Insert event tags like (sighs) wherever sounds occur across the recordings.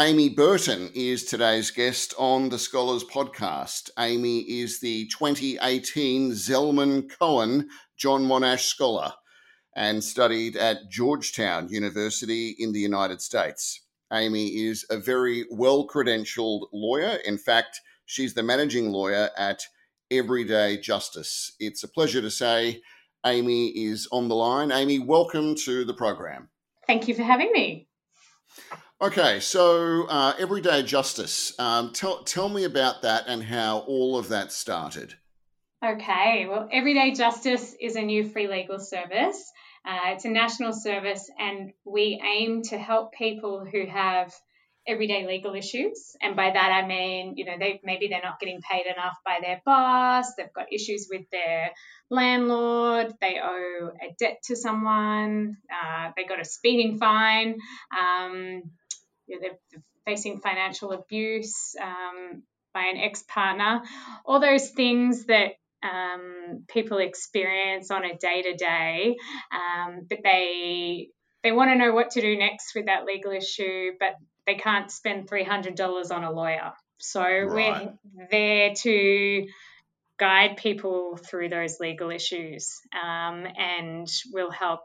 Amy Burton is today's guest on the Scholars Podcast. Amy is the 2018 Zelman Cowen John Monash Scholar and studied at Georgetown University in the United States. Amy is a very well credentialed lawyer. In fact, she's the managing lawyer at Everyday Justice. It's a pleasure to say Amy is on the line. Amy, welcome to the program. Thank you for having me. Okay, so uh, Everyday Justice. Um, tell, tell me about that and how all of that started. Okay, well, Everyday Justice is a new free legal service. Uh, it's a national service, and we aim to help people who have everyday legal issues. And by that I mean, you know, they maybe they're not getting paid enough by their boss, they've got issues with their landlord, they owe a debt to someone, uh, they got a speeding fine, um, you know, they're facing financial abuse um, by an ex partner, all those things that um, people experience on a day to day, but they they want to know what to do next with that legal issue, but they can't spend $300 on a lawyer. So right. we're there to guide people through those legal issues um, and we'll help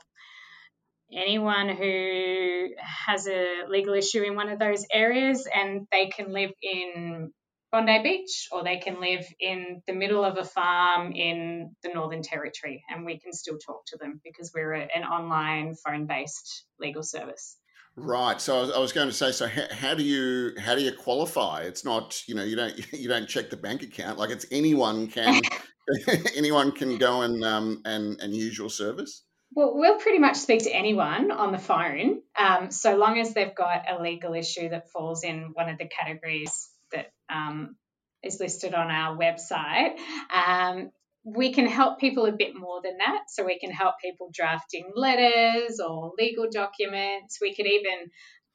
anyone who has a legal issue in one of those areas and they can live in Bondi Beach or they can live in the middle of a farm in the Northern Territory and we can still talk to them because we're an online phone based legal service. Right. So I was, I was, going to say, so how, how, do you how do you qualify? It's not you know you don't (laughs) you don't check the bank account like it's anyone can (laughs) (laughs) anyone can go and um and and use your service. Well, we'll pretty much speak to anyone on the phone, um, so long as they've got a legal issue that falls in one of the categories that um, is listed on our website. Um, we can help people a bit more than that. So we can help people drafting letters or legal documents. We could even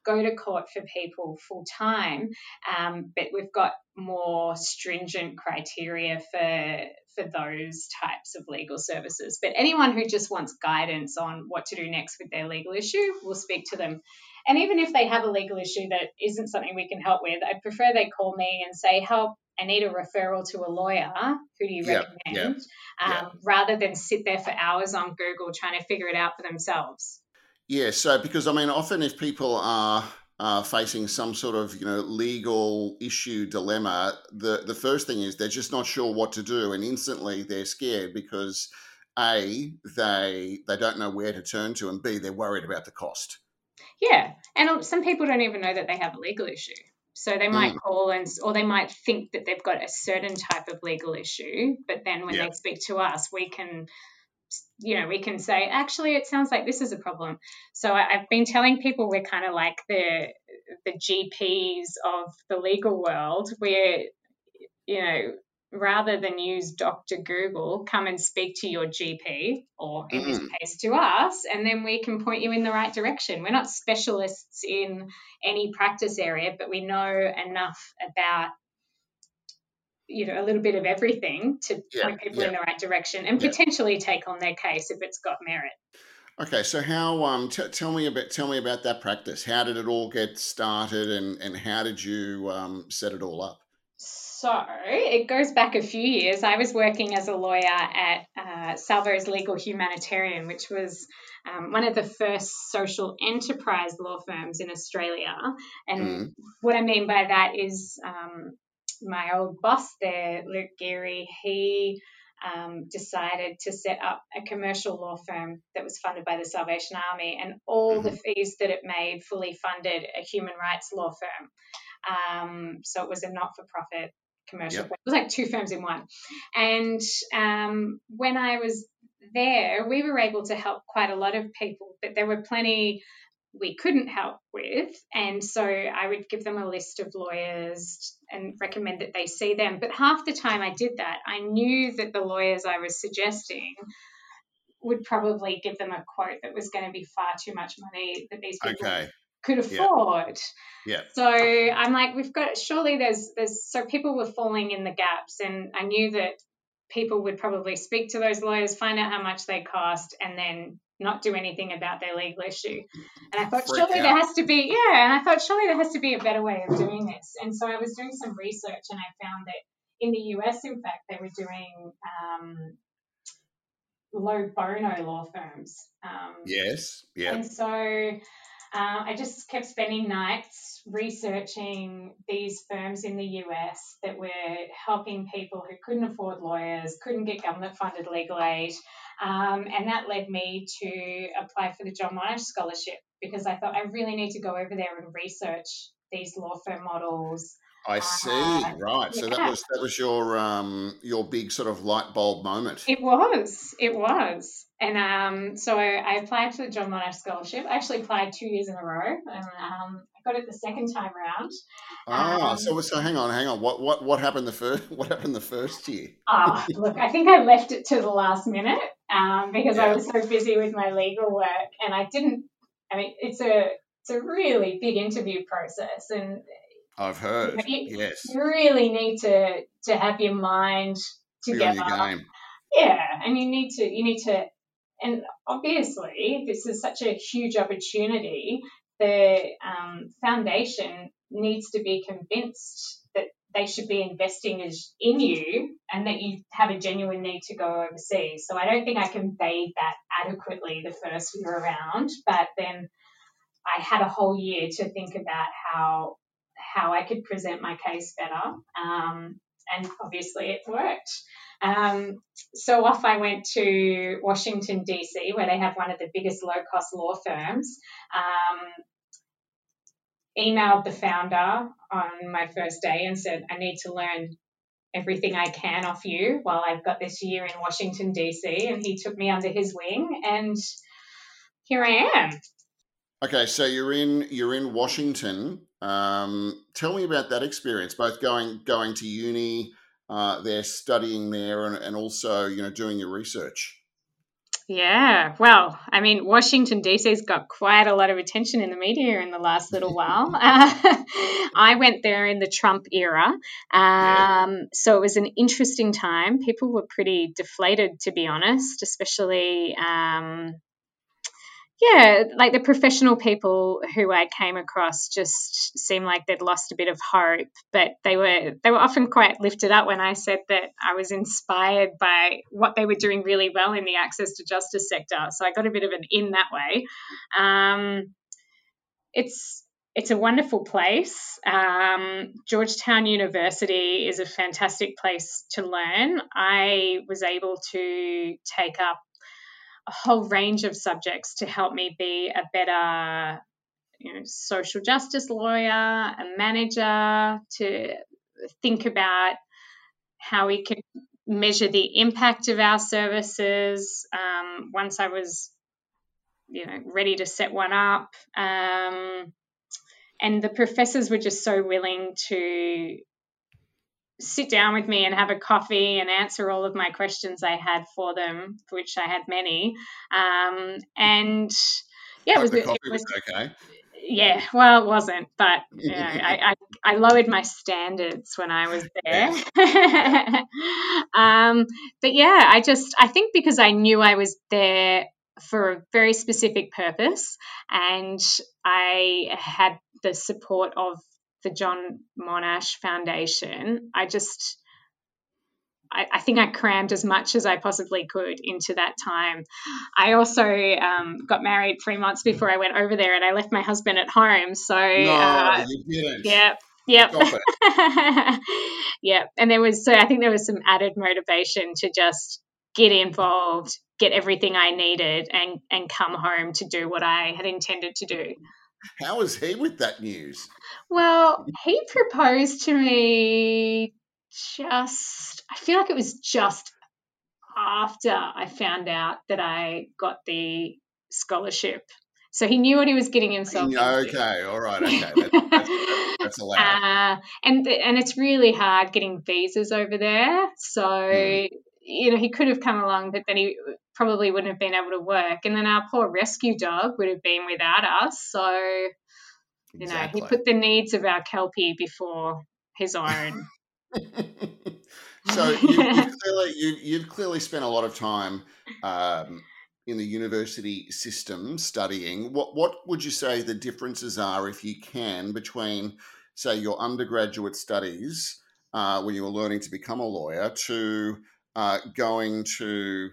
go to court for people full time, um, but we've got more stringent criteria for for those types of legal services. But anyone who just wants guidance on what to do next with their legal issue, we'll speak to them. And even if they have a legal issue that isn't something we can help with, I prefer they call me and say, "Help! I need a referral to a lawyer. Who do you yep, recommend?" Yep, um, yep. Rather than sit there for hours on Google trying to figure it out for themselves. Yeah. So because I mean, often if people are uh, facing some sort of you know legal issue dilemma, the the first thing is they're just not sure what to do, and instantly they're scared because a they they don't know where to turn to, and b they're worried about the cost. Yeah, and some people don't even know that they have a legal issue. So they might mm. call and, or they might think that they've got a certain type of legal issue, but then when yeah. they speak to us, we can you know, we can say, actually, it sounds like this is a problem. So I, have been telling people we're kind of like the the GPs of the legal world. We're, you know, rather than use Dr. Google, come and speak to your GP, or in mm. this case to us, and then we can point you in the right direction. We're not specialists in any practice area, but we know enough about you know a little bit of everything to yeah, point people yeah. in the right direction and yeah. potentially take on their case if it's got merit. Okay, so how um t- tell me about tell me about that practice. How did it all get started, and and how did you um, set it all up? So it goes back a few years. I was working as a lawyer at uh, Salvos Legal Humanitarian, which was um, one of the first social enterprise law firms in Australia. And mm. what I mean by that is um, my old boss there, Luke Geary, he um, decided to set up a commercial law firm that was funded by the Salvation Army, and all mm-hmm. the fees that it made fully funded a human rights law firm. Um, so it was a not for profit commercial. Yep. It was like two firms in one. And um, when I was there, we were able to help quite a lot of people, but there were plenty we couldn't help with. And so I would give them a list of lawyers and recommend that they see them. But half the time I did that, I knew that the lawyers I was suggesting would probably give them a quote that was going to be far too much money that these people okay. could afford. Yeah. yeah. So I'm like, we've got surely there's there's so people were falling in the gaps and I knew that people would probably speak to those lawyers, find out how much they cost, and then not do anything about their legal issue. And I thought, Freak surely out. there has to be, yeah, and I thought, surely there has to be a better way of doing this. And so I was doing some research and I found that in the US, in fact, they were doing um, low bono law firms. Um, Yes. Yeah. and so uh, I just kept spending nights researching these firms in the US that were helping people who couldn't afford lawyers, couldn't get government funded legal aid. Um, and that led me to apply for the John Monash Scholarship because I thought I really need to go over there and research these law firm models. I see. Uh, Right. So that was that was your um your big sort of light bulb moment. It was, it was. And um, so I applied for the John Monash Scholarship. I actually applied two years in a row and um, I got it the second time round. Ah, Um, so so hang on, hang on. What what what happened the first (laughs) what happened the first year? Ah, look, I think I left it to the last minute um, because I was so busy with my legal work, and I didn't. I mean, it's a it's a really big interview process, and I've heard. You- Yes. you really need to to have your mind together. Yeah, and you need to you need to, and obviously this is such a huge opportunity. The um, foundation needs to be convinced that they should be investing as- in you and that you have a genuine need to go overseas. So I don't think I conveyed that adequately the first year around, but then I had a whole year to think about how how I could present my case better. Um, and obviously it worked. Um, so off I went to Washington, D.C., where they have one of the biggest low cost law firms. Um, emailed the founder on my first day and said, I need to learn everything I can off you while I've got this year in Washington, D.C. And he took me under his wing, and here I am. Okay, so you're in you're in Washington. Um, tell me about that experience, both going going to uni, uh, there studying there, and, and also you know doing your research. Yeah, well, I mean, Washington DC's got quite a lot of attention in the media in the last little while. Uh, (laughs) I went there in the Trump era, Yeah. um, so it was an interesting time. People were pretty deflated, to be honest, especially. Um, yeah, like the professional people who I came across just seemed like they'd lost a bit of hope, but they were they were often quite lifted up when I said that I was inspired by what they were doing really well in the access to justice sector. So I got a bit of an in that way. Um, it's it's a wonderful place. Um, Georgetown University is a fantastic place to learn. I was able to take up a whole range of subjects to help me be a better you know, social justice lawyer, a manager, to think about how we could measure the impact of our services. Um, once I was, you know, ready to set one up, um, and the professors were just so willing to sit down with me and have a coffee and answer all of my questions I had for them, which I had many. Um, and yeah, it was, it was was okay. yeah, well, it wasn't, but (laughs) you know, I, I, I lowered my standards when I was (laughs) there. (laughs) um, but yeah, I just, I think because I knew I was there for a very specific purpose and I had the support of the John Monash Foundation, I just, I, I think I crammed as much as I possibly could into that time. I also um, got married three months before I went over there, and I left my husband at home. So, No, uh, you didn't. yeah, yep, it. (laughs) yeah. And there was so I think there was some added motivation to just get involved, get everything I needed, and and come home to do what I had intended to do. How was he with that news? Well, he proposed to me just, I feel like it was just after I found out that I got the scholarship. So he knew what he was getting himself into. Okay, all right, okay, (laughs) that's, that's, that's allowed. Uh, and and it's really hard getting visas over there. So Mm. You know he could have come along, but then he probably wouldn't have been able to work. And then our poor rescue dog would have been without us. So you know he put the needs of our kelpie before his own. (laughs) So you, you've, (laughs) clearly, you, you've clearly spent a lot of time um, in the university system studying. What what would you say the differences are, if you can, between say your undergraduate studies uh, when you were learning to become a lawyer to uh, going to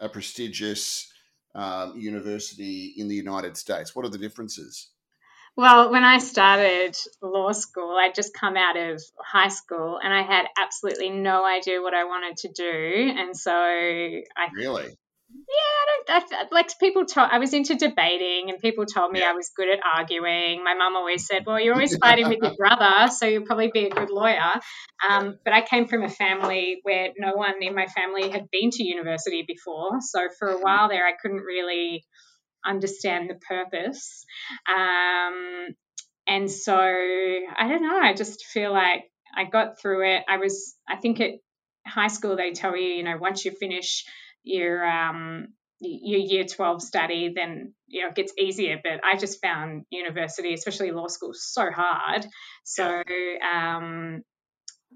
a prestigious um, university in the United States? What are the differences? Well, when I started law school, I'd just come out of high school and I had absolutely no idea what I wanted to do. And so I really yeah, I don't, I, like people told I was into debating, and people told me yeah. I was good at arguing. My mum always said, "Well, you're always (laughs) fighting with your brother, so you'll probably be a good lawyer." Um, but I came from a family where no one in my family had been to university before, so for a while there, I couldn't really understand the purpose. Um, and so I don't know. I just feel like I got through it. I was, I think at high school they tell you, you know, once you finish your um, your year 12 study, then you know it gets easier. But I just found university, especially law school, so hard. So um,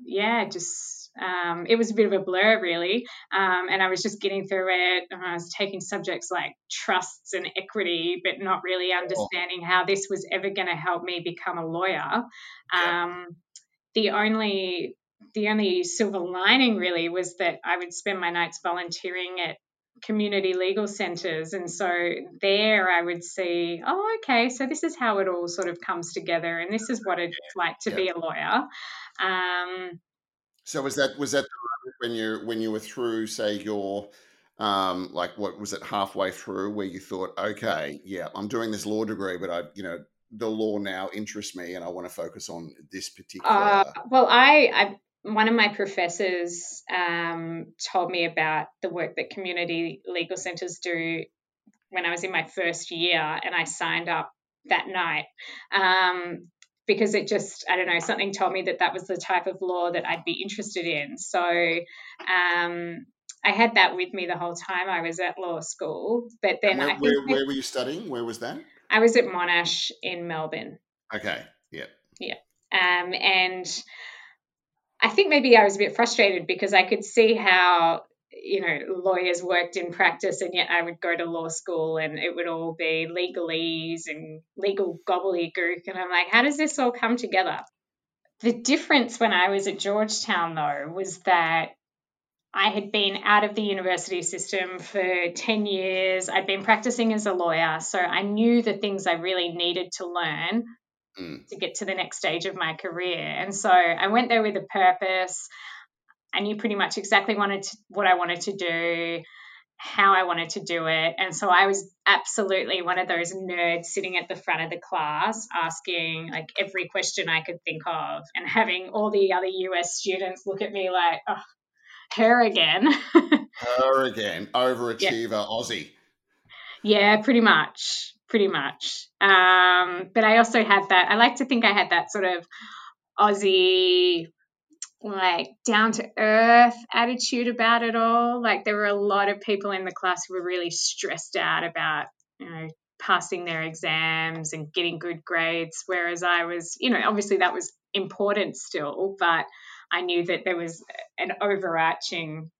yeah, just um, it was a bit of a blur really, um, and I was just getting through it. I was taking subjects like trusts and equity, but not really understanding how this was ever going to help me become a lawyer. Um, the only the only silver lining really was that I would spend my nights volunteering at community legal centres. And so there I would see, oh, okay, so this is how it all sort of comes together, and this is what it's like to yeah. be a lawyer. Um, so was that was that when you when you were through, say, your um, like what was it halfway through where you thought, okay, yeah, I'm doing this law degree, but I, you know, the law now interests me, and I want to focus on this particular. Uh, well, I, I one of my professors um, told me about the work that community legal centres do when I was in my first year, and I signed up that night um, because it just, I don't know, something told me that that was the type of law that I'd be interested in. So um, I had that with me the whole time I was at law school. But then where, I where, where were you studying? Where was that? I was at Monash in Melbourne. Okay. Yeah. Yeah. Um, and I think maybe I was a bit frustrated because I could see how you know lawyers worked in practice and yet I would go to law school and it would all be legalese and legal gobbledygook. And I'm like how does this all come together? The difference when I was at Georgetown though was that I had been out of the university system for 10 years. I'd been practicing as a lawyer, so I knew the things I really needed to learn mm. to get to the next stage of my career. And so I went there with a purpose. I knew pretty much exactly wanted to, what I wanted to do, how I wanted to do it. And so I was absolutely one of those nerds sitting at the front of the class asking like every question I could think of and having all the other US students look at me like, oh, her again. (laughs) her again. Overachiever yeah. Aussie. Yeah, pretty much pretty much. Um, but I also had that, I like to think I had that sort of Aussie, like down to earth attitude about it all. Like there were a lot of people in the class who were really stressed out about, you know, passing their exams and getting good grades. Whereas I was, you know, obviously that was important still, but I knew that there was an overarching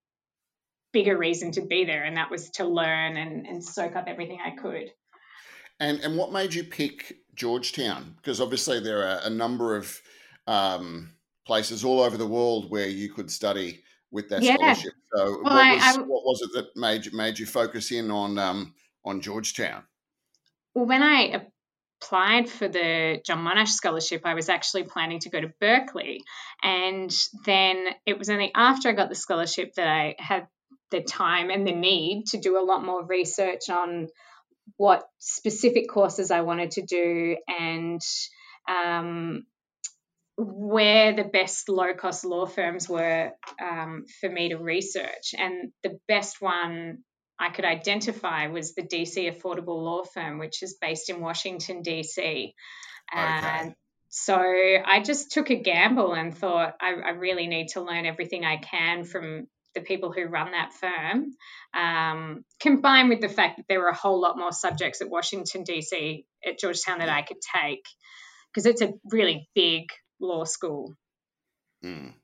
bigger reason to be there, and that was to learn and, and soak up everything I could. And and what made you pick Georgetown? Because obviously there are a number of um, places all over the world where you could study with that yeah. scholarship. So well, what, was, I, what was it that made made you focus in on um, on Georgetown? Well, when I applied for the John Monash scholarship, I was actually planning to go to Berkeley, and then it was only after I got the scholarship that I had the time and the need to do a lot more research on what specific courses I wanted to do and um, where the best low cost law firms were um, for me to research. And the best one I could identify was the DC Affordable Law Firm, which is based in Washington, DC. Okay. so I just took a gamble and thought I, I, really need to learn everything I can from the people who run that firm, um, combined with the fact that there were a whole lot more subjects at Washington, D.C., at Georgetown that I could take, because it's a really big law school. Mm.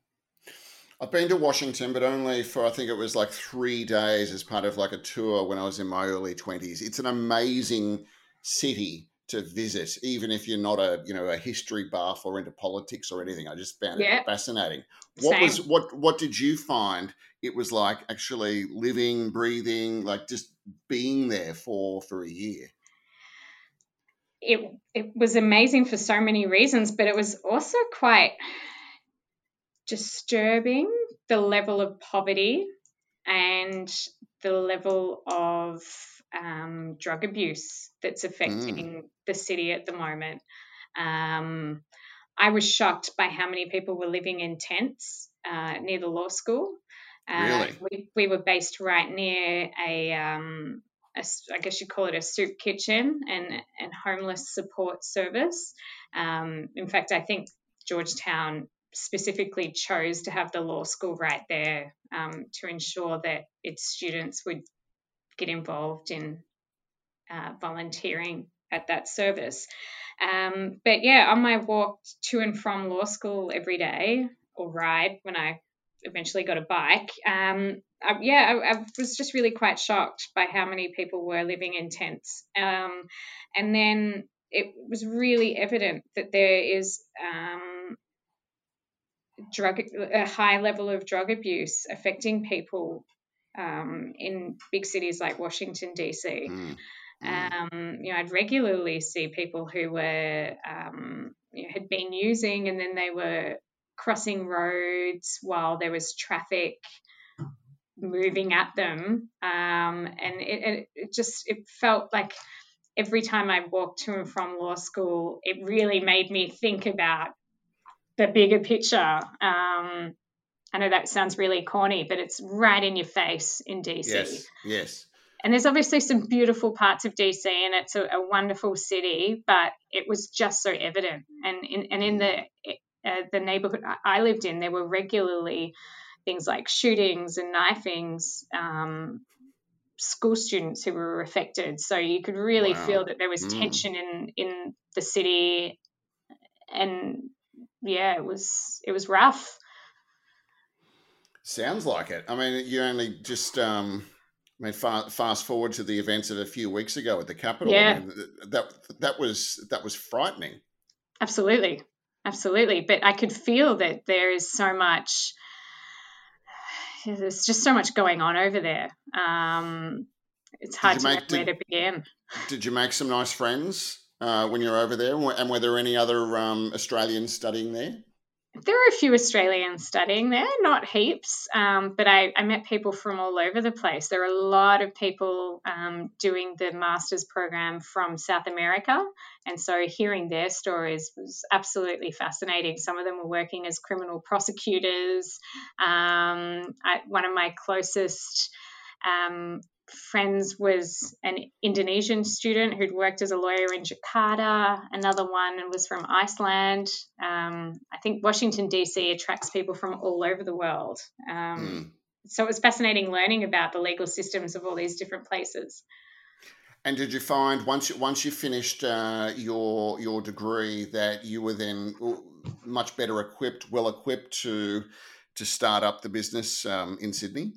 I've been to Washington, but only for I think it was like three days as part of like a tour when I was in my early twenties. It's an amazing city to visit, even if you're not a you know a history buff or into politics or anything. I just found Yeah. it fascinating. What Same. was what what did you find it was like actually living, breathing, like just being there for for a year? it it was amazing for so many reasons, but it was also quite disturbing the level of poverty and the level of um, drug abuse that's affecting the city at the moment. Um, I was shocked by how many people were living in tents uh, near the law school. Uh, Really? we, we were based right near a, um, a I guess you'd call it a soup kitchen and, and homeless support service. Um, in fact, I think Georgetown specifically chose to have the law school right there um, to ensure that its students would get involved in uh, volunteering at that service. Um, but yeah, on my walk to and from law school every day, or ride when I eventually got a bike, um, I, yeah, I, I was just really quite shocked by how many people were living in tents. Um, and then it was really evident that there is um, drug a high level of drug abuse affecting people um, in big cities like Washington DC. Mm, mm. Um, you know, I'd regularly see people who were um, you know, had been using, and then they were crossing roads while there was traffic moving at them, um, and it, it, it just it felt like every time I walked to and from law school, it really made me think about the bigger picture. Um, I know that sounds really corny, but it's right in your face in DC. Yes, yes. And there's obviously some beautiful parts of DC, and it's a, a wonderful city, but it was just so evident. And in, and in the uh, the neighborhood I I lived in, there were regularly things like shootings and knifings. Um, school students who were affected, so you could really Wow. feel that there was Mm. tension in in the city, and yeah, it was it was rough. Sounds like it. I mean, you only just, um, I mean, fa- fast forward to the events of a few weeks ago at the Capitol. I Yeah. mean, that that was that was frightening. Absolutely. Absolutely. But I could feel that there is so much, there's just so much going on over there. Um, it's hard to know make- where did- to begin. Did you make some nice friends uh, when you were over there? And were there any other um, Australians studying there? There are a few Australians studying there, not heaps, um, but I, I met people from all over the place. There are a lot of people um, doing the master's program from South America, and so hearing their stories was absolutely fascinating. Some of them were working as criminal prosecutors. Um, I, one of my closest um, friends was an Indonesian student who'd worked as a lawyer in Jakarta. Another one was from Iceland. Um, I think Washington, D.C. attracts people from all over the world. Um, Mm. So it was fascinating learning about the legal systems of all these different places. And did you find once you, once you finished uh, your your degree that you were then much better equipped, well equipped to to start up the business um, in Sydney?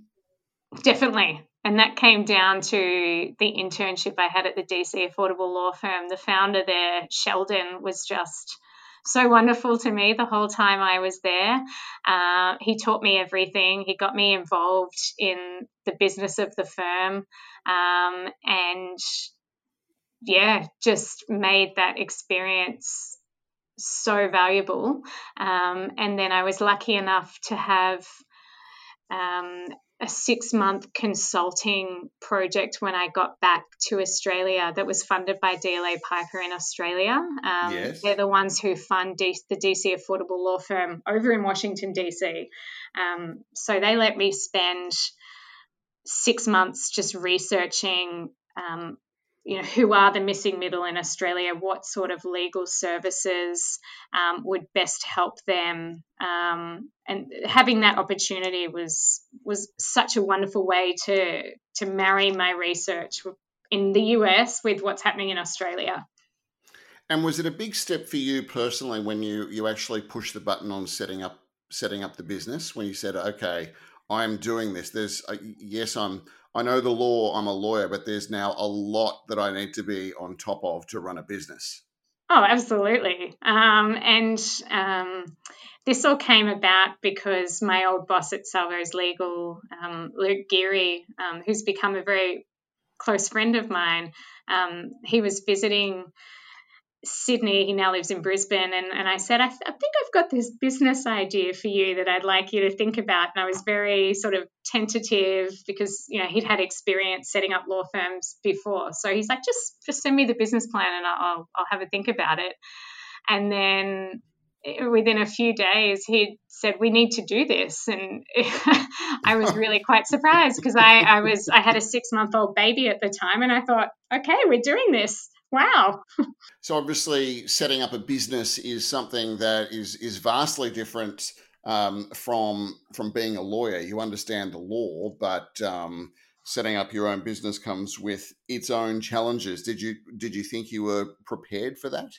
Definitely. And that came down to the internship I had at the DC Affordable Law Firm. The founder there, Sheldon, was just so wonderful to me the whole time I was there. Uh, he taught me everything. He got me involved in the business of the firm. Um, and yeah, just made that experience so valuable. Um, and then I was lucky enough to have um, a six month consulting project when I got back to Australia that was funded by DLA Piper in Australia. Um, Yes. They're the ones who fund D- the DC Affordable Law Firm over in Washington, DC. Um, so they let me spend six months just researching. Um, you know, who are the missing middle in Australia? What sort of legal services um, would best help them? Um, and having that opportunity was was such a wonderful way to to marry my research in the US with what's happening in Australia. And was it a big step for you personally when you you actually pushed the button on setting up setting up the business when you said, "Okay, I'm doing this"? There's uh, yes, I'm. I know the law. I'm a lawyer, but there's now a lot that I need to be on top of to run a business. Oh, absolutely. Um, and um, this all came about because my old boss at Salvos Legal, um, Luke Geary, um, who's become a very close friend of mine, um, he was visiting Sydney. He now lives in Brisbane. And, and I said, I, th- I, think I've got this business idea for you that I'd like you to think about. And I was very sort of tentative because, you know, he'd had experience setting up law firms before. So he's like, just, just send me the business plan and I'll, I'll have a think about it. And then eh, within a few days he said we need to do this and (laughs) i was really quite surprised because I, I was i had a six month old baby at the time and i thought okay we're doing this wow. So obviously setting up a business is something that is is vastly different um, from from being a lawyer. You understand the law but um, setting up your own business comes with its own challenges. Did you did you think you were prepared for that?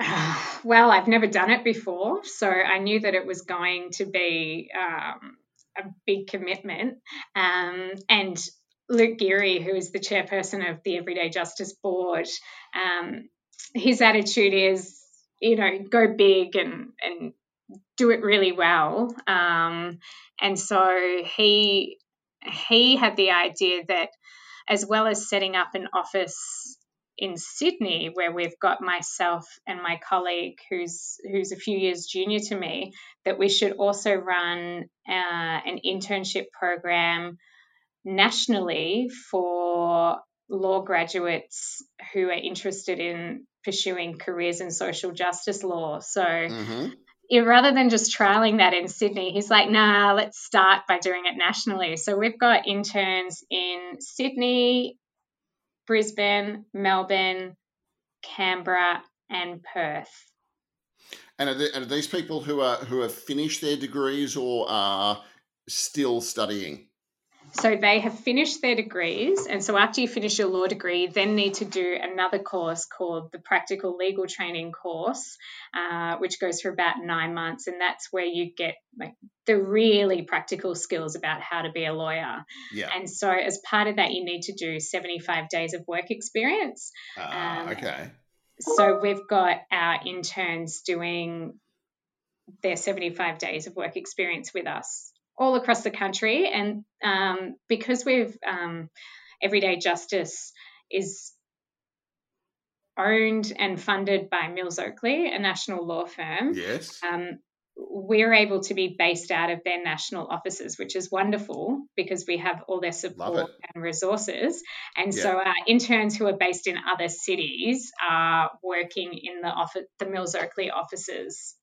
(sighs) Well, I've never done it before, so I knew that it was going to be um, a big commitment. Um, and Luke Geary, who is the chairperson of the Everyday Justice Board, um, his attitude is, you know, go big and and do it really well. Um, and so he he had the idea that as well as setting up an office in Sydney, where we've got myself and my colleague, who's who's a few years junior to me, that we should also run uh, an internship program nationally for law graduates who are interested in pursuing careers in social justice law. So. Mm-hmm. rather than just trialing that in Sydney, he's like, nah, let's start by doing it nationally. So we've got interns in Sydney, Brisbane, Melbourne, Canberra, and Perth. And are, there, are these people who are who have finished their degrees or are still studying? So they have finished their degrees, and so after you finish your law degree, you then need to do another course called the Practical Legal Training course, uh, which goes for about nine months, and that's where you get like the really practical skills about how to be a lawyer. Yeah. And so as part of that, you need to do seventy-five days of work experience. Uh, um, okay. So we've got our interns doing their 75 days of work experience with us all across the country. And um, because we've um, Everyday Justice is owned and funded by Mills Oakley, a national law firm. Yes. Um, we're able to be based out of their national offices, which is wonderful because we have all their support and resources. And yeah. so our interns who are based in other cities are working in the office, the Mills Oakley offices.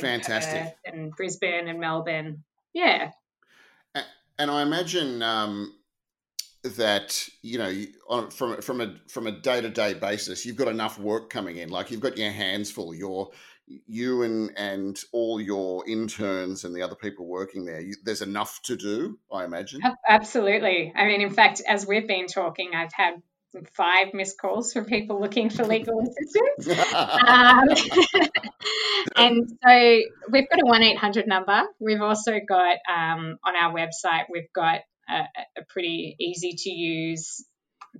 Fantastic. and Brisbane and Melbourne. Yeah. And I imagine um, that you know, from from a from a day to day basis, you've got enough work coming in. Like you've got your hands full. You're you and and all your interns and the other people working there. You, there's enough to do. I imagine. Absolutely. I mean, in fact, as we've been talking, I've had five missed calls from people looking for legal (laughs) assistance. (laughs) um, (laughs) (laughs) and so we've got a 1 800 number. We've also got um, on our website, we've got a, a pretty easy to use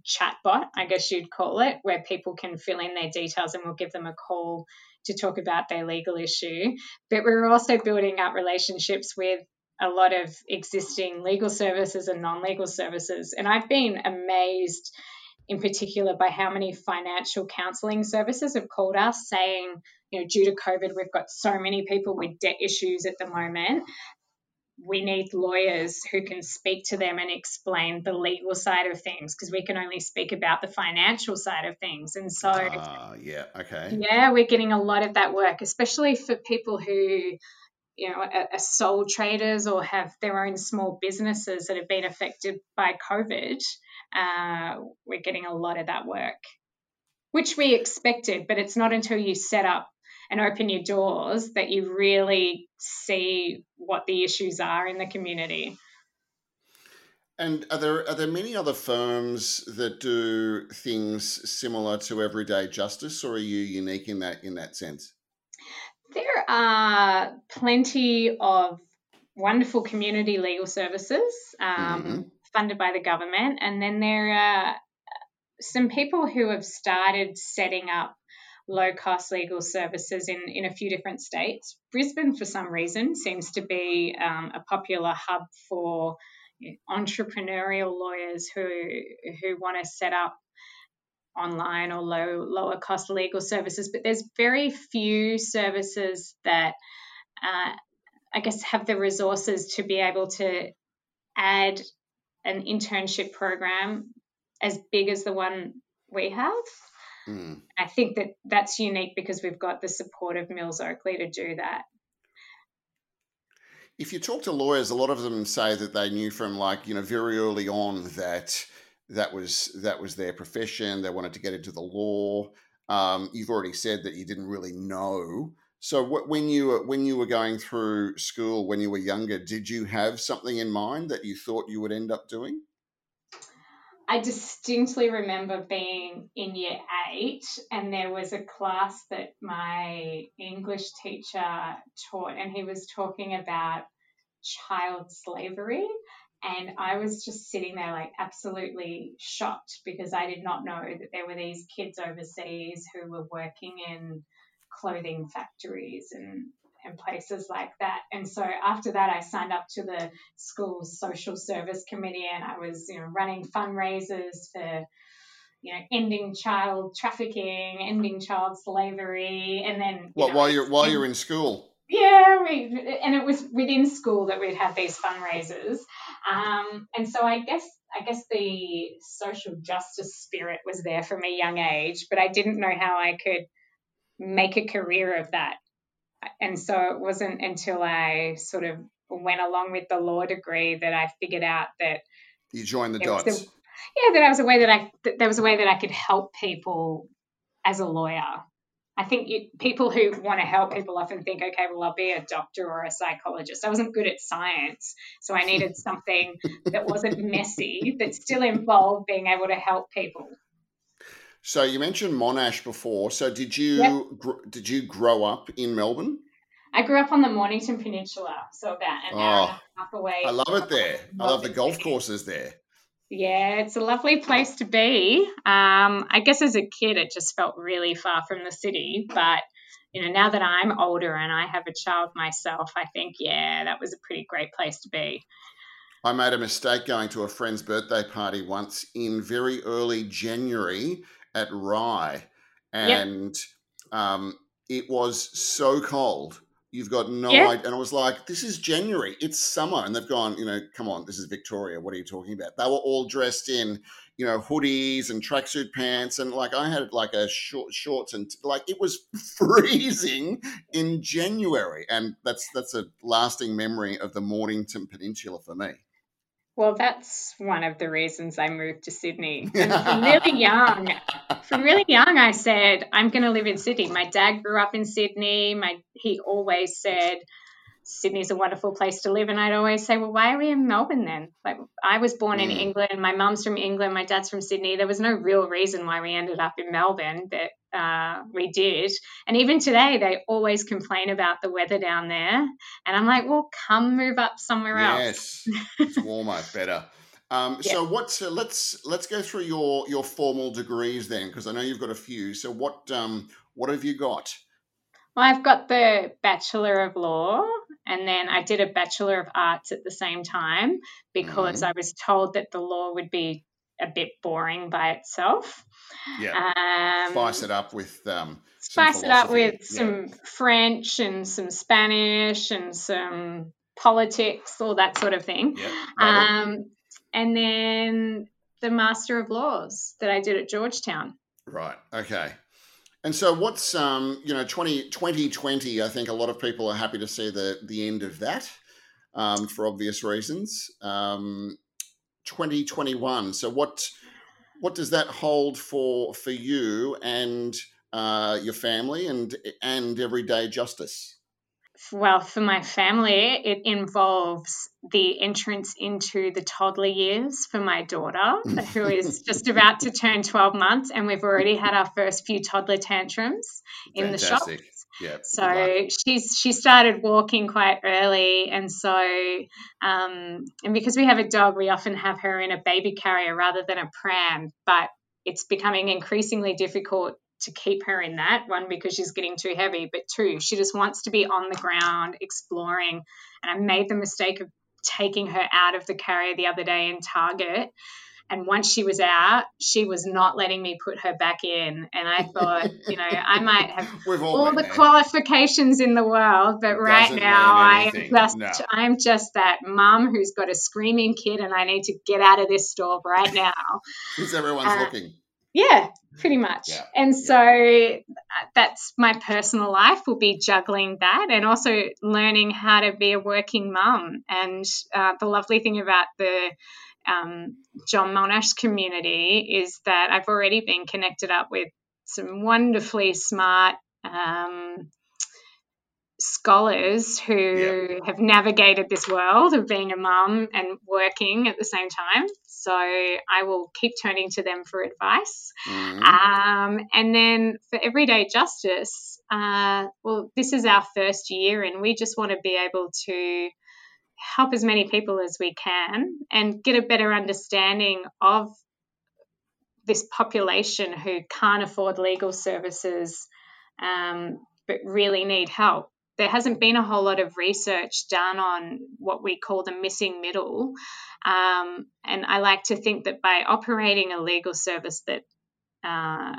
chatbot, I guess you'd call it, where people can fill in their details and we'll give them a call to talk about their legal issue. But we're also building up relationships with a lot of existing legal services and non legal services. And I've been amazed in particular by how many financial counselling services have called us saying, you know, due to COVID, we've got so many people with debt issues at the moment. We need lawyers who can speak to them and explain the legal side of things because we can only speak about the financial side of things. And so, uh, yeah, okay. Yeah, we're getting a lot of that work, especially for people who you know, are, are, sole traders or have their own small businesses that have been affected by COVID uh, we're getting a lot of that work, which we expected, but it's not until you set up and open your doors that you really see what the issues are in the community. And are there are there many other firms that do things similar to everyday justice, or are you unique in that in that sense? There are plenty of wonderful community legal services um, mm-hmm. Funded by the government, and then there are some people who have started setting up low cost legal services in, in a few different states. Brisbane, for some reason, seems to be um, a popular hub for entrepreneurial lawyers who who want to set up online or low lower cost legal services. But there's very few services that uh, I guess have the resources to be able to add an internship program as big as the one we have. Mm. I think that that's unique because we've got the support of Mills Oakley to do that. If you talk to lawyers, a lot of them say that they knew from like you know very early on that that was that was their profession. They wanted to get into the law. Um, you've already said that you didn't really know. So when you were when you were going through school when you were younger, did you have something in mind that you thought you would end up doing? I distinctly remember being in year eight, and there was a class that my English teacher taught, and he was talking about child slavery. And I was just sitting there, like, absolutely shocked because I did not know that there were these kids overseas who were working in clothing factories and and places like that. And so after that, I signed up to the school's social service committee, and I was you know running fundraisers for you know ending child trafficking, ending child slavery, and then what know, while you're while you're in school. Yeah, we, and it was within school that we'd have these fundraisers, um, and so I guess I guess the social justice spirit was there from a young age, but I didn't know how I could make a career of that and so it wasn't until I sort of went along with the law degree that I figured out that you joined the dots. The, yeah, that was a way that I that there was a way that I could help people as a lawyer. I think you, people who want to help people often think, okay, well, I'll be a doctor or a psychologist. I wasn't good at science, so I needed (laughs) something that wasn't messy, that still involved being able to help people. So you mentioned Monash before. So did you yep. gr- did you grow up in Melbourne? I grew up on the Mornington Peninsula, so about an oh, hour and a half away. I love it there. I love the golf courses there. Yeah, it's a lovely place to be. Um, I guess as a kid, it just felt really far from the city. But, you know, now that I'm older and I have a child myself, I think, yeah, that was a pretty great place to be. I made a mistake going to a friend's birthday party once in very early January at Rye, and yep. um, it was so cold. You've got no yeah. idea. And I was like, this is January. It's summer. And they've gone, you know, come on, this is Victoria. What are you talking about? They were all dressed in, you know, hoodies and tracksuit pants. And like I had like a short shorts and like it was (laughs) freezing in January. And that's that's a lasting memory of the Mornington Peninsula for me. Well, that's one of the reasons I moved to Sydney. (laughs) And from really young, from really young, I said I'm going to live in Sydney. My dad grew up in Sydney. My he always said Sydney's a wonderful place to live, and I'd always say, well, why are we in Melbourne then? Like I was born mm. in England. My mum's from England. My dad's from Sydney. There was no real reason why we ended up in Melbourne, but uh, we did. And even today, they always complain about the weather down there. And I'm like, well, come move up somewhere else. Yes, it's warmer, better. Um, (laughs) yeah. So what's uh, let's let's go through your your formal degrees then, because I know you've got a few. So what um, what have you got? Well, I've got the Bachelor of Law, and then I did a Bachelor of Arts at the same time because mm. I was told that the law would be a bit boring by itself. Yeah. Um, spice it up with um, spice it up with yeah. some French and some Spanish and some politics, all that sort of thing. Yeah, um, and then the Master of Laws that I did at Georgetown. Right. Okay. And so, what's um, you know, 20, 2020, I think a lot of people are happy to see the the end of that um, for obvious reasons. Um, 2021. So what what does that hold for for you and uh, your family and and everyday justice? Well, for my family, it involves the entrance into the toddler years for my daughter, who is (laughs) just about to turn 12 months, and we've already had our first few toddler tantrums in Fantastic. the shops. Yeah. So she's she started walking quite early, and so um, and because we have a dog, we often have her in a baby carrier rather than a pram. But it's becoming increasingly difficult to keep her in that one because she's getting too heavy, but two, she just wants to be on the ground exploring. And I made the mistake of taking her out of the carrier the other day in Target and once she was out, she was not letting me put her back in. And I thought, you know, I (laughs) might have all, all the there. qualifications in the world, but right now I am just no. I'm just that mum who's got a screaming kid and I need to get out of this store right now. (laughs) Because everyone's uh, looking. Yeah, pretty much. Yeah. And yeah. so uh, that's my personal life will be juggling that and also learning how to be a working mum. And uh, the lovely thing about the um, John Monash community is that I've already been connected up with some wonderfully smart um, scholars who yep. have navigated this world of being a mum and working at the same time. So I will keep turning to them for advice. Mm-hmm. Um, and then for everyday justice, uh, well, this is our first year, and we just want to be able to help as many people as we can and get a better understanding of this population who can't afford legal services um, but really need help. There hasn't been a whole lot of research done on what we call the missing middle. Um, and I like to think that by operating a legal service that uh,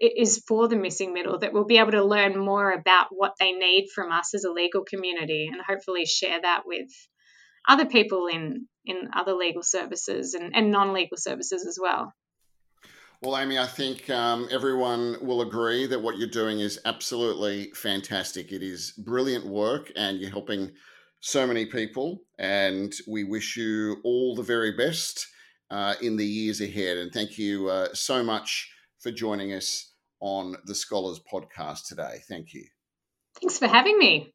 is for the missing middle that we'll be able to learn more about what they need from us as a legal community and hopefully share that with other people in in other legal services and, and non-legal services as well well, Amy, I think um, everyone will agree that what you're doing is absolutely fantastic. It is brilliant work, and you're helping so many people. And we wish you all the very best uh, in the years ahead. And thank you uh, so much for joining us on the Scholars Podcast today. Thank you. Thanks for having me.